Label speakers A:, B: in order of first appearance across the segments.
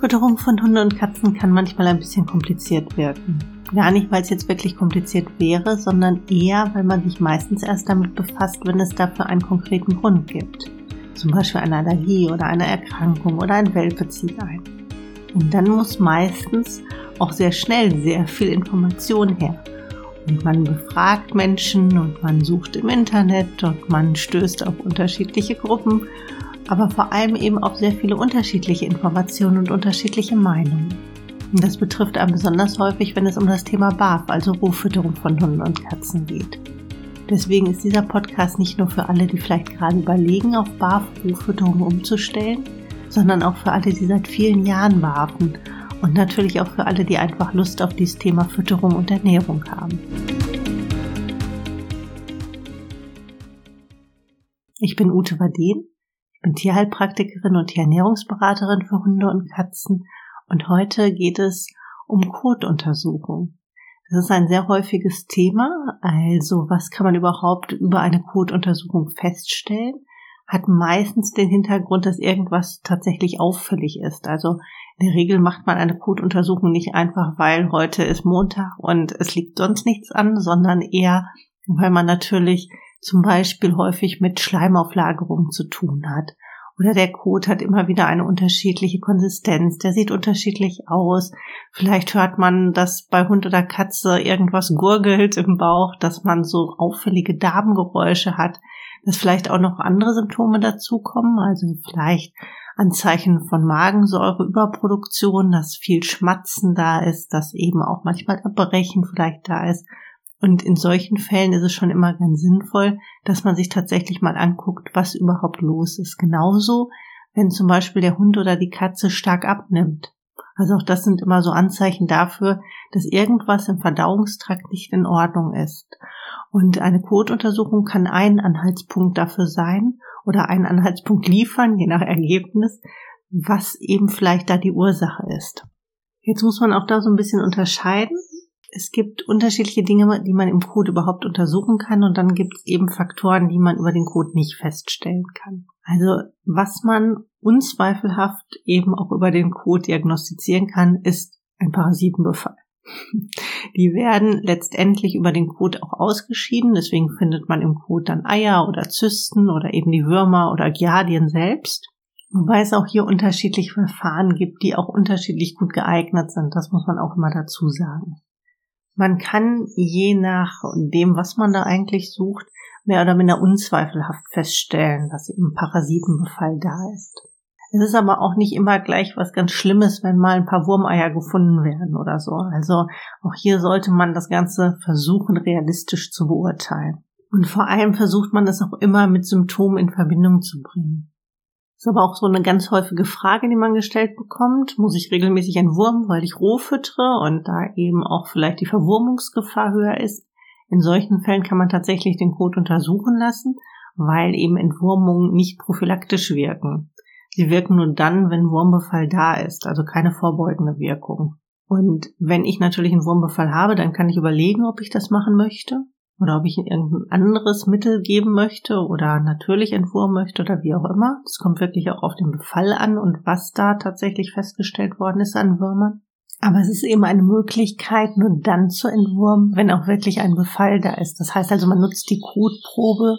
A: Fütterung von Hunden und Katzen kann manchmal ein bisschen kompliziert wirken. Gar nicht, weil es jetzt wirklich kompliziert wäre, sondern eher, weil man sich meistens erst damit befasst, wenn es dafür einen konkreten Grund gibt. Zum Beispiel eine Allergie oder eine Erkrankung oder ein Welpe zieht ein. Und dann muss meistens auch sehr schnell sehr viel Information her. Und man befragt Menschen und man sucht im Internet und man stößt auf unterschiedliche Gruppen aber vor allem eben auch sehr viele unterschiedliche Informationen und unterschiedliche Meinungen. Und das betrifft einen besonders häufig, wenn es um das Thema BAF, also Ruffütterung von Hunden und Katzen geht. Deswegen ist dieser Podcast nicht nur für alle, die vielleicht gerade überlegen, auf BAF-Ruffütterung umzustellen, sondern auch für alle, die seit vielen Jahren BAFen und natürlich auch für alle, die einfach Lust auf dieses Thema Fütterung und Ernährung haben. Ich bin Ute Waden ich bin Tierheilpraktikerin und Tierernährungsberaterin für Hunde und Katzen und heute geht es um Kotuntersuchung. Das ist ein sehr häufiges Thema. Also was kann man überhaupt über eine Kotuntersuchung feststellen? Hat meistens den Hintergrund, dass irgendwas tatsächlich auffällig ist. Also in der Regel macht man eine Kotuntersuchung nicht einfach, weil heute ist Montag und es liegt sonst nichts an, sondern eher, weil man natürlich zum Beispiel häufig mit Schleimauflagerungen zu tun hat. Oder der Kot hat immer wieder eine unterschiedliche Konsistenz, der sieht unterschiedlich aus. Vielleicht hört man, dass bei Hund oder Katze irgendwas gurgelt im Bauch, dass man so auffällige Darmgeräusche hat, dass vielleicht auch noch andere Symptome dazukommen, also vielleicht Anzeichen von Magensäureüberproduktion, dass viel Schmatzen da ist, dass eben auch manchmal Erbrechen vielleicht da ist und in solchen Fällen ist es schon immer ganz sinnvoll, dass man sich tatsächlich mal anguckt, was überhaupt los ist. Genauso, wenn zum Beispiel der Hund oder die Katze stark abnimmt. Also auch das sind immer so Anzeichen dafür, dass irgendwas im Verdauungstrakt nicht in Ordnung ist. Und eine Kotuntersuchung kann ein Anhaltspunkt dafür sein oder einen Anhaltspunkt liefern, je nach Ergebnis, was eben vielleicht da die Ursache ist. Jetzt muss man auch da so ein bisschen unterscheiden es gibt unterschiedliche Dinge, die man im Code überhaupt untersuchen kann und dann gibt es eben Faktoren, die man über den Code nicht feststellen kann. Also was man unzweifelhaft eben auch über den Code diagnostizieren kann, ist ein Parasitenbefall. Die werden letztendlich über den Code auch ausgeschieden, deswegen findet man im Code dann Eier oder Zysten oder eben die Würmer oder Giardien selbst. Wobei es auch hier unterschiedliche Verfahren gibt, die auch unterschiedlich gut geeignet sind. Das muss man auch immer dazu sagen. Man kann je nach dem, was man da eigentlich sucht, mehr oder minder unzweifelhaft feststellen, dass eben Parasitenbefall da ist. Es ist aber auch nicht immer gleich was ganz Schlimmes, wenn mal ein paar Wurmeier gefunden werden oder so. Also auch hier sollte man das Ganze versuchen, realistisch zu beurteilen. Und vor allem versucht man das auch immer mit Symptomen in Verbindung zu bringen. Ist aber auch so eine ganz häufige Frage, die man gestellt bekommt. Muss ich regelmäßig entwurmen, weil ich roh füttere und da eben auch vielleicht die Verwurmungsgefahr höher ist? In solchen Fällen kann man tatsächlich den Kot untersuchen lassen, weil eben Entwurmungen nicht prophylaktisch wirken. Sie wirken nur dann, wenn Wurmbefall da ist, also keine vorbeugende Wirkung. Und wenn ich natürlich einen Wurmbefall habe, dann kann ich überlegen, ob ich das machen möchte oder ob ich irgendein anderes Mittel geben möchte oder natürlich entwurmen möchte oder wie auch immer. Das kommt wirklich auch auf den Befall an und was da tatsächlich festgestellt worden ist an Würmern. Aber es ist eben eine Möglichkeit, nur dann zu entwurmen, wenn auch wirklich ein Befall da ist. Das heißt also, man nutzt die Kotprobe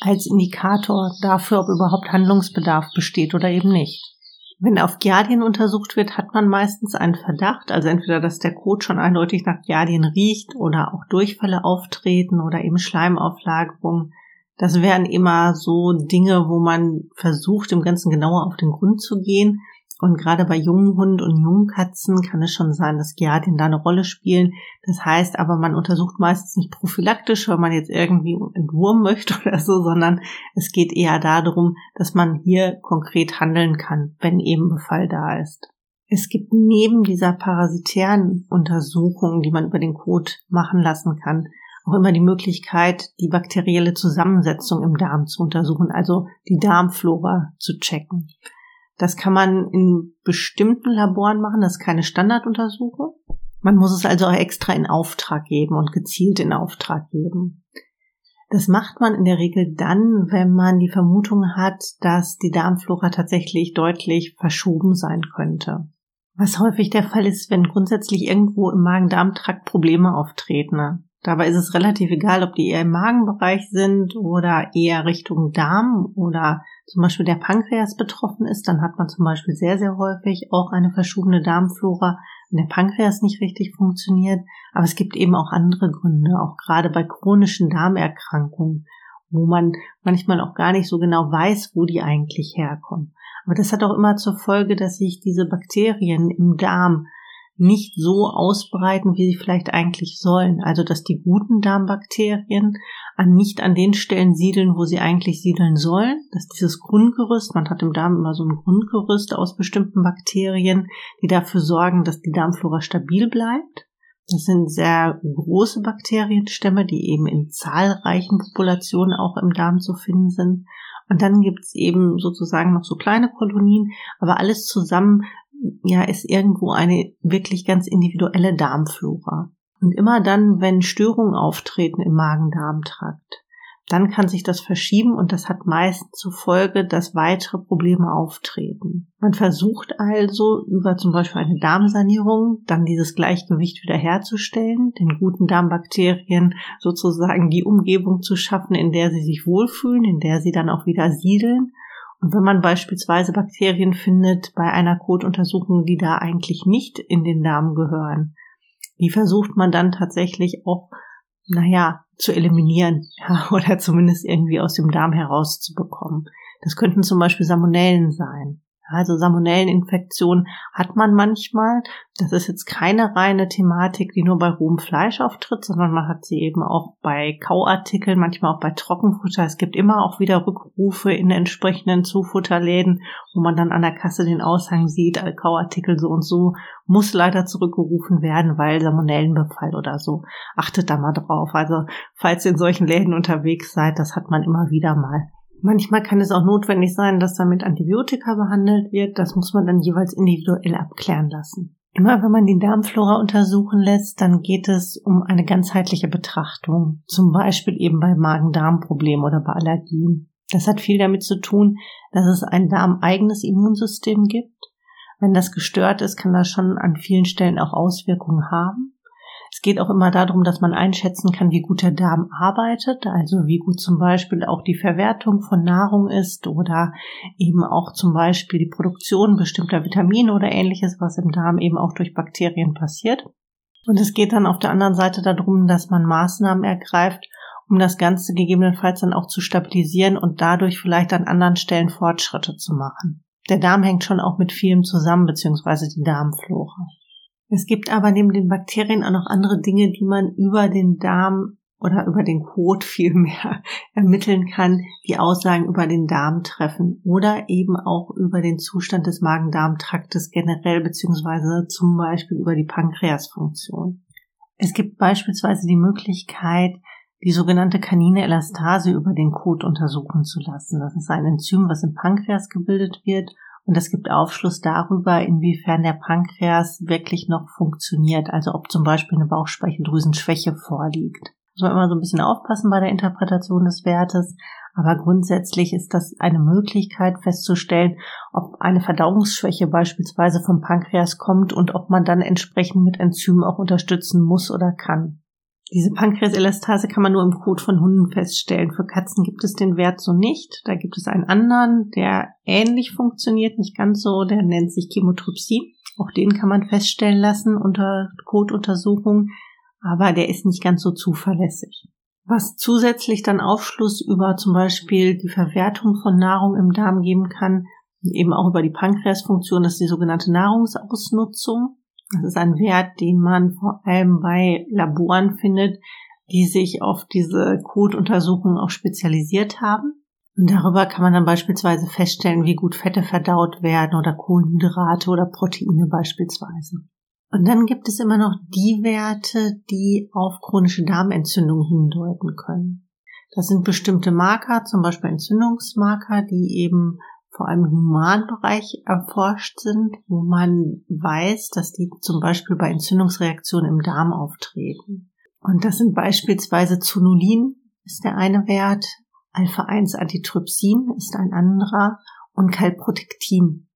A: als Indikator dafür, ob überhaupt Handlungsbedarf besteht oder eben nicht. Wenn auf Giardien untersucht wird, hat man meistens einen Verdacht, also entweder, dass der Kot schon eindeutig nach Giardien riecht oder auch Durchfälle auftreten oder eben Schleimauflagerung. Das wären immer so Dinge, wo man versucht, dem Ganzen genauer auf den Grund zu gehen. Und gerade bei jungen Hunden und jungen Katzen kann es schon sein, dass Giardien da eine Rolle spielen. Das heißt aber, man untersucht meistens nicht prophylaktisch, weil man jetzt irgendwie entwurmen möchte oder so, sondern es geht eher darum, dass man hier konkret handeln kann, wenn eben Befall da ist. Es gibt neben dieser parasitären Untersuchung, die man über den Kot machen lassen kann, auch immer die Möglichkeit, die bakterielle Zusammensetzung im Darm zu untersuchen, also die Darmflora zu checken. Das kann man in bestimmten Laboren machen, das ist keine Standarduntersuchung. Man muss es also auch extra in Auftrag geben und gezielt in Auftrag geben. Das macht man in der Regel dann, wenn man die Vermutung hat, dass die Darmflora tatsächlich deutlich verschoben sein könnte. Was häufig der Fall ist, wenn grundsätzlich irgendwo im Magen-Darm-Trakt Probleme auftreten. Dabei ist es relativ egal, ob die eher im Magenbereich sind oder eher Richtung Darm oder zum Beispiel der Pankreas betroffen ist. Dann hat man zum Beispiel sehr, sehr häufig auch eine verschobene Darmflora, wenn der Pankreas nicht richtig funktioniert. Aber es gibt eben auch andere Gründe, auch gerade bei chronischen Darmerkrankungen, wo man manchmal auch gar nicht so genau weiß, wo die eigentlich herkommen. Aber das hat auch immer zur Folge, dass sich diese Bakterien im Darm nicht so ausbreiten, wie sie vielleicht eigentlich sollen. Also, dass die guten Darmbakterien an nicht an den Stellen siedeln, wo sie eigentlich siedeln sollen. Dass dieses Grundgerüst, man hat im Darm immer so ein Grundgerüst aus bestimmten Bakterien, die dafür sorgen, dass die Darmflora stabil bleibt. Das sind sehr große Bakterienstämme, die eben in zahlreichen Populationen auch im Darm zu finden sind. Und dann gibt's eben sozusagen noch so kleine Kolonien, aber alles zusammen ja, ist irgendwo eine wirklich ganz individuelle Darmflora. Und immer dann, wenn Störungen auftreten im Magen-Darm-Trakt, dann kann sich das verschieben und das hat meist zur Folge, dass weitere Probleme auftreten. Man versucht also über zum Beispiel eine Darmsanierung dann dieses Gleichgewicht wiederherzustellen, den guten Darmbakterien sozusagen die Umgebung zu schaffen, in der sie sich wohlfühlen, in der sie dann auch wieder siedeln und wenn man beispielsweise Bakterien findet bei einer Kotuntersuchung, die da eigentlich nicht in den Darm gehören, die versucht man dann tatsächlich auch, naja, zu eliminieren ja, oder zumindest irgendwie aus dem Darm herauszubekommen. Das könnten zum Beispiel Salmonellen sein. Also Salmonelleninfektion hat man manchmal. Das ist jetzt keine reine Thematik, die nur bei rohem Fleisch auftritt, sondern man hat sie eben auch bei Kauartikeln, manchmal auch bei Trockenfutter. Es gibt immer auch wieder Rückrufe in entsprechenden Zufutterläden, wo man dann an der Kasse den Aushang sieht, Kauartikel so und so muss leider zurückgerufen werden, weil Salmonellenbefall oder so. Achtet da mal drauf. Also falls ihr in solchen Läden unterwegs seid, das hat man immer wieder mal. Manchmal kann es auch notwendig sein, dass damit Antibiotika behandelt wird. Das muss man dann jeweils individuell abklären lassen. Immer wenn man die Darmflora untersuchen lässt, dann geht es um eine ganzheitliche Betrachtung. Zum Beispiel eben bei Magen-Darm-Problemen oder bei Allergien. Das hat viel damit zu tun, dass es ein darmeigenes Immunsystem gibt. Wenn das gestört ist, kann das schon an vielen Stellen auch Auswirkungen haben. Es geht auch immer darum, dass man einschätzen kann, wie gut der Darm arbeitet, also wie gut zum Beispiel auch die Verwertung von Nahrung ist oder eben auch zum Beispiel die Produktion bestimmter Vitamine oder ähnliches, was im Darm eben auch durch Bakterien passiert. Und es geht dann auf der anderen Seite darum, dass man Maßnahmen ergreift, um das Ganze gegebenenfalls dann auch zu stabilisieren und dadurch vielleicht an anderen Stellen Fortschritte zu machen. Der Darm hängt schon auch mit vielem zusammen, beziehungsweise die Darmflora. Es gibt aber neben den Bakterien auch noch andere Dinge, die man über den Darm oder über den Kot vielmehr ermitteln kann, die Aussagen über den Darm treffen oder eben auch über den Zustand des Magen-Darm-Traktes generell beziehungsweise zum Beispiel über die Pankreasfunktion. Es gibt beispielsweise die Möglichkeit, die sogenannte Kanine Elastase über den Kot untersuchen zu lassen. Das ist ein Enzym, was im Pankreas gebildet wird und es gibt Aufschluss darüber, inwiefern der Pankreas wirklich noch funktioniert, also ob zum Beispiel eine Bauchspeicheldrüsenschwäche vorliegt. Muss man immer so ein bisschen aufpassen bei der Interpretation des Wertes, aber grundsätzlich ist das eine Möglichkeit festzustellen, ob eine Verdauungsschwäche beispielsweise vom Pankreas kommt und ob man dann entsprechend mit Enzymen auch unterstützen muss oder kann. Diese Pankreaselastase kann man nur im Kot von Hunden feststellen. Für Katzen gibt es den Wert so nicht. Da gibt es einen anderen, der ähnlich funktioniert, nicht ganz so, der nennt sich Chemotrypsie. Auch den kann man feststellen lassen unter Kotuntersuchung, aber der ist nicht ganz so zuverlässig. Was zusätzlich dann Aufschluss über zum Beispiel die Verwertung von Nahrung im Darm geben kann, eben auch über die Pankreasfunktion, ist die sogenannte Nahrungsausnutzung. Das ist ein Wert, den man vor allem bei Laboren findet, die sich auf diese Kotuntersuchungen auch spezialisiert haben. Und darüber kann man dann beispielsweise feststellen, wie gut Fette verdaut werden oder Kohlenhydrate oder Proteine beispielsweise. Und dann gibt es immer noch die Werte, die auf chronische Darmentzündung hindeuten können. Das sind bestimmte Marker, zum Beispiel Entzündungsmarker, die eben vor allem im Humanbereich erforscht sind, wo man weiß, dass die zum Beispiel bei Entzündungsreaktionen im Darm auftreten. Und das sind beispielsweise Zonulin ist der eine Wert, Alpha-1-Antitrypsin ist ein anderer und Calprotectin.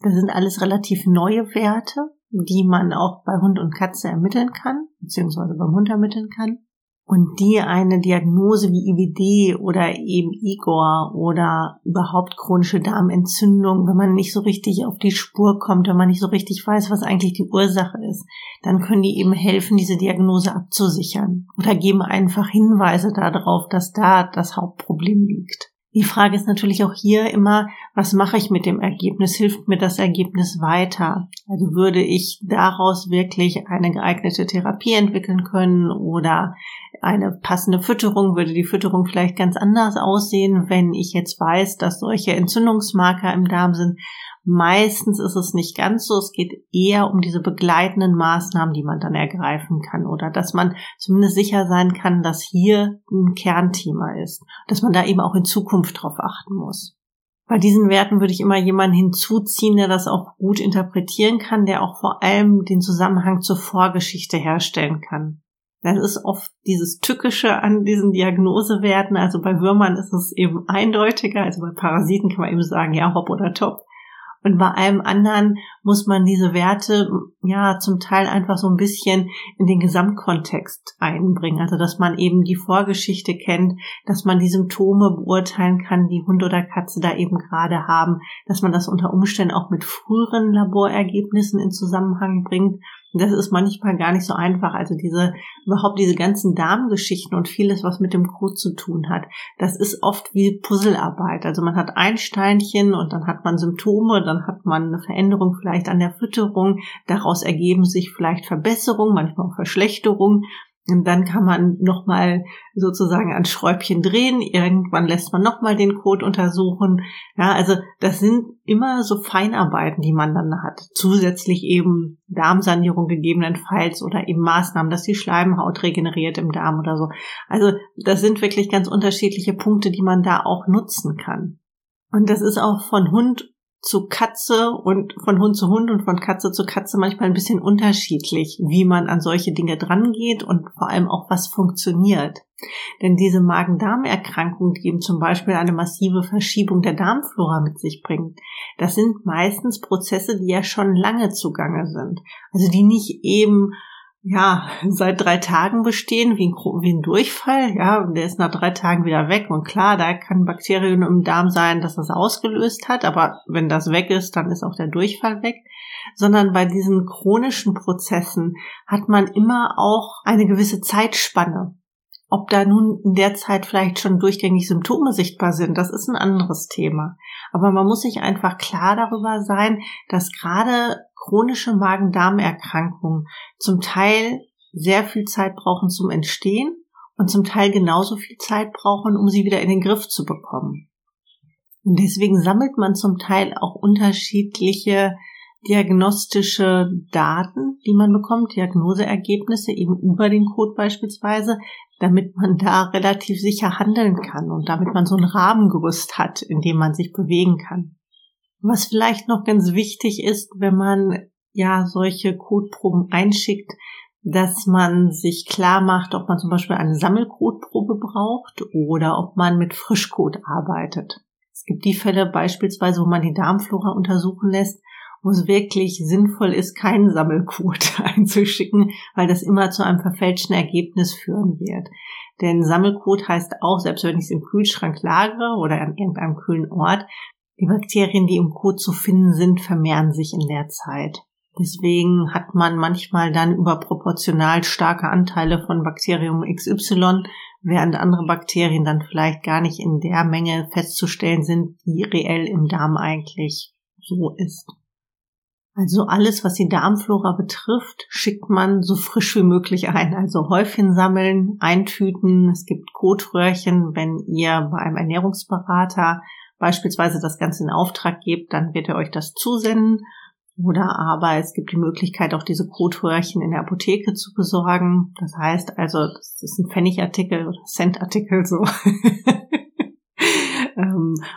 A: Das sind alles relativ neue Werte, die man auch bei Hund und Katze ermitteln kann, beziehungsweise beim Hund ermitteln kann und die eine Diagnose wie IBD oder eben Igor oder überhaupt chronische Darmentzündung, wenn man nicht so richtig auf die Spur kommt, wenn man nicht so richtig weiß, was eigentlich die Ursache ist, dann können die eben helfen, diese Diagnose abzusichern oder geben einfach Hinweise darauf, dass da das Hauptproblem liegt. Die Frage ist natürlich auch hier immer, was mache ich mit dem Ergebnis? Hilft mir das Ergebnis weiter? Also würde ich daraus wirklich eine geeignete Therapie entwickeln können oder eine passende Fütterung? Würde die Fütterung vielleicht ganz anders aussehen, wenn ich jetzt weiß, dass solche Entzündungsmarker im Darm sind? Meistens ist es nicht ganz so. Es geht eher um diese begleitenden Maßnahmen, die man dann ergreifen kann oder dass man zumindest sicher sein kann, dass hier ein Kernthema ist, dass man da eben auch in Zukunft drauf achten muss. Bei diesen Werten würde ich immer jemanden hinzuziehen, der das auch gut interpretieren kann, der auch vor allem den Zusammenhang zur Vorgeschichte herstellen kann. Das ist oft dieses Tückische an diesen Diagnosewerten. Also bei Würmern ist es eben eindeutiger. Also bei Parasiten kann man eben sagen, ja, hopp oder top. Und bei allem anderen muss man diese Werte ja zum Teil einfach so ein bisschen in den Gesamtkontext einbringen. Also dass man eben die Vorgeschichte kennt, dass man die Symptome beurteilen kann, die Hund oder Katze da eben gerade haben, dass man das unter Umständen auch mit früheren Laborergebnissen in Zusammenhang bringt das ist manchmal gar nicht so einfach. Also diese, überhaupt diese ganzen Darmgeschichten und vieles, was mit dem Kot zu tun hat, das ist oft wie Puzzlearbeit. Also man hat ein Steinchen und dann hat man Symptome, dann hat man eine Veränderung vielleicht an der Fütterung. Daraus ergeben sich vielleicht Verbesserungen, manchmal auch Verschlechterungen. Und dann kann man nochmal sozusagen ein Schräubchen drehen. Irgendwann lässt man nochmal den Code untersuchen. Ja, also das sind immer so Feinarbeiten, die man dann hat. Zusätzlich eben Darmsanierung gegebenenfalls oder eben Maßnahmen, dass die Schleimhaut regeneriert im Darm oder so. Also das sind wirklich ganz unterschiedliche Punkte, die man da auch nutzen kann. Und das ist auch von Hund zu Katze und von Hund zu Hund und von Katze zu Katze manchmal ein bisschen unterschiedlich, wie man an solche Dinge drangeht und vor allem auch was funktioniert. Denn diese Magen-Darm-Erkrankungen, die eben zum Beispiel eine massive Verschiebung der Darmflora mit sich bringt, das sind meistens Prozesse, die ja schon lange zugange sind. Also die nicht eben ja, seit drei Tagen bestehen, wie ein, wie ein Durchfall, ja, und der ist nach drei Tagen wieder weg. Und klar, da kann Bakterien im Darm sein, dass das ausgelöst hat, aber wenn das weg ist, dann ist auch der Durchfall weg. Sondern bei diesen chronischen Prozessen hat man immer auch eine gewisse Zeitspanne. Ob da nun in der Zeit vielleicht schon durchgängig Symptome sichtbar sind, das ist ein anderes Thema. Aber man muss sich einfach klar darüber sein, dass gerade chronische Magen-Darm-Erkrankungen zum Teil sehr viel Zeit brauchen zum Entstehen und zum Teil genauso viel Zeit brauchen, um sie wieder in den Griff zu bekommen. Und deswegen sammelt man zum Teil auch unterschiedliche diagnostische Daten, die man bekommt, Diagnoseergebnisse eben über den Code beispielsweise, damit man da relativ sicher handeln kann und damit man so ein Rahmengerüst hat, in dem man sich bewegen kann. Was vielleicht noch ganz wichtig ist, wenn man ja solche Codeproben einschickt, dass man sich klar macht, ob man zum Beispiel eine Sammelcode-Probe braucht oder ob man mit Frischcode arbeitet. Es gibt die Fälle beispielsweise, wo man die Darmflora untersuchen lässt, wo es wirklich sinnvoll ist, keinen Sammelcode einzuschicken, weil das immer zu einem verfälschten Ergebnis führen wird. Denn Sammelcode heißt auch, selbst wenn ich es im Kühlschrank lagere oder an irgendeinem kühlen Ort, die Bakterien, die im Kot zu finden sind, vermehren sich in der Zeit. Deswegen hat man manchmal dann überproportional starke Anteile von Bakterium XY, während andere Bakterien dann vielleicht gar nicht in der Menge festzustellen sind, die reell im Darm eigentlich so ist. Also alles, was die Darmflora betrifft, schickt man so frisch wie möglich ein. Also Häufchen sammeln, eintüten. Es gibt Kotröhrchen, wenn ihr bei einem Ernährungsberater beispielsweise das Ganze in Auftrag gebt, dann wird er euch das zusenden. Oder aber es gibt die Möglichkeit, auch diese Kotröhrchen in der Apotheke zu besorgen. Das heißt also, das ist ein Pfennigartikel oder Centartikel so.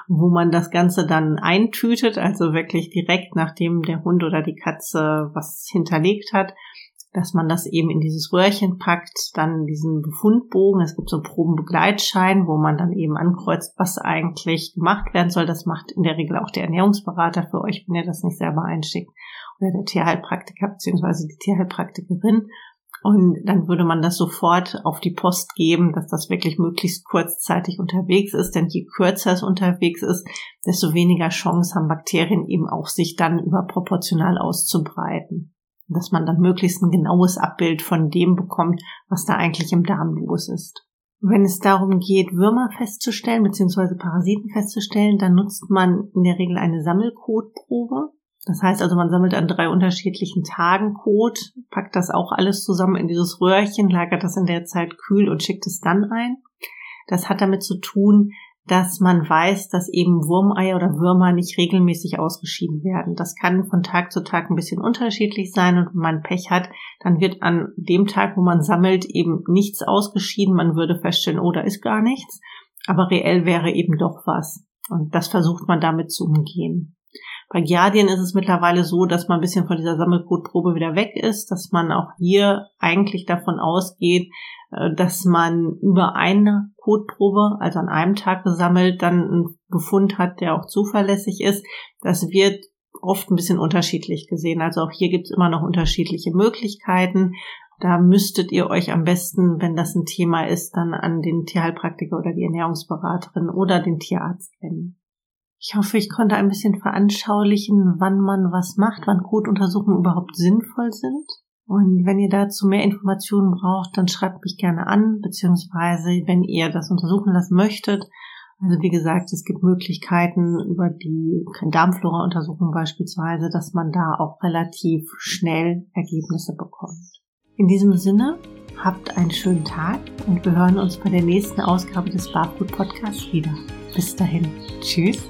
A: wo man das Ganze dann eintütet, also wirklich direkt nachdem der Hund oder die Katze was hinterlegt hat, dass man das eben in dieses Röhrchen packt, dann diesen Befundbogen, es gibt so einen Probenbegleitschein, wo man dann eben ankreuzt, was eigentlich gemacht werden soll. Das macht in der Regel auch der Ernährungsberater für euch, wenn ihr das nicht selber einschickt, oder der Tierheilpraktiker bzw. die Tierheilpraktikerin. Und dann würde man das sofort auf die Post geben, dass das wirklich möglichst kurzzeitig unterwegs ist. Denn je kürzer es unterwegs ist, desto weniger Chance haben Bakterien eben auch sich dann überproportional auszubreiten. Dass man dann möglichst ein genaues Abbild von dem bekommt, was da eigentlich im Darm los ist. Wenn es darum geht, Würmer festzustellen bzw. Parasiten festzustellen, dann nutzt man in der Regel eine Sammelkotprobe. Das heißt also, man sammelt an drei unterschiedlichen Tagen Kot, packt das auch alles zusammen in dieses Röhrchen, lagert das in der Zeit kühl und schickt es dann ein. Das hat damit zu tun, dass man weiß, dass eben Wurmeier oder Würmer nicht regelmäßig ausgeschieden werden. Das kann von Tag zu Tag ein bisschen unterschiedlich sein und wenn man Pech hat, dann wird an dem Tag, wo man sammelt, eben nichts ausgeschieden. Man würde feststellen, oh, da ist gar nichts. Aber reell wäre eben doch was. Und das versucht man damit zu umgehen. Bei Giardien ist es mittlerweile so, dass man ein bisschen von dieser Sammelkotprobe wieder weg ist, dass man auch hier eigentlich davon ausgeht, äh, dass man über eine Kotprobe, also an einem Tag gesammelt, dann einen Befund hat, der auch zuverlässig ist. Das wird oft ein bisschen unterschiedlich gesehen. Also auch hier gibt es immer noch unterschiedliche Möglichkeiten. Da müsstet ihr euch am besten, wenn das ein Thema ist, dann an den Tierheilpraktiker oder die Ernährungsberaterin oder den Tierarzt wenden. Ich hoffe, ich konnte ein bisschen veranschaulichen, wann man was macht, wann Kotuntersuchungen überhaupt sinnvoll sind. Und wenn ihr dazu mehr Informationen braucht, dann schreibt mich gerne an, beziehungsweise wenn ihr das untersuchen lassen möchtet. Also wie gesagt, es gibt Möglichkeiten über die Darmflora-Untersuchung beispielsweise, dass man da auch relativ schnell Ergebnisse bekommt. In diesem Sinne, habt einen schönen Tag und wir hören uns bei der nächsten Ausgabe des Barfood Podcasts wieder. Bis dahin. Tschüss.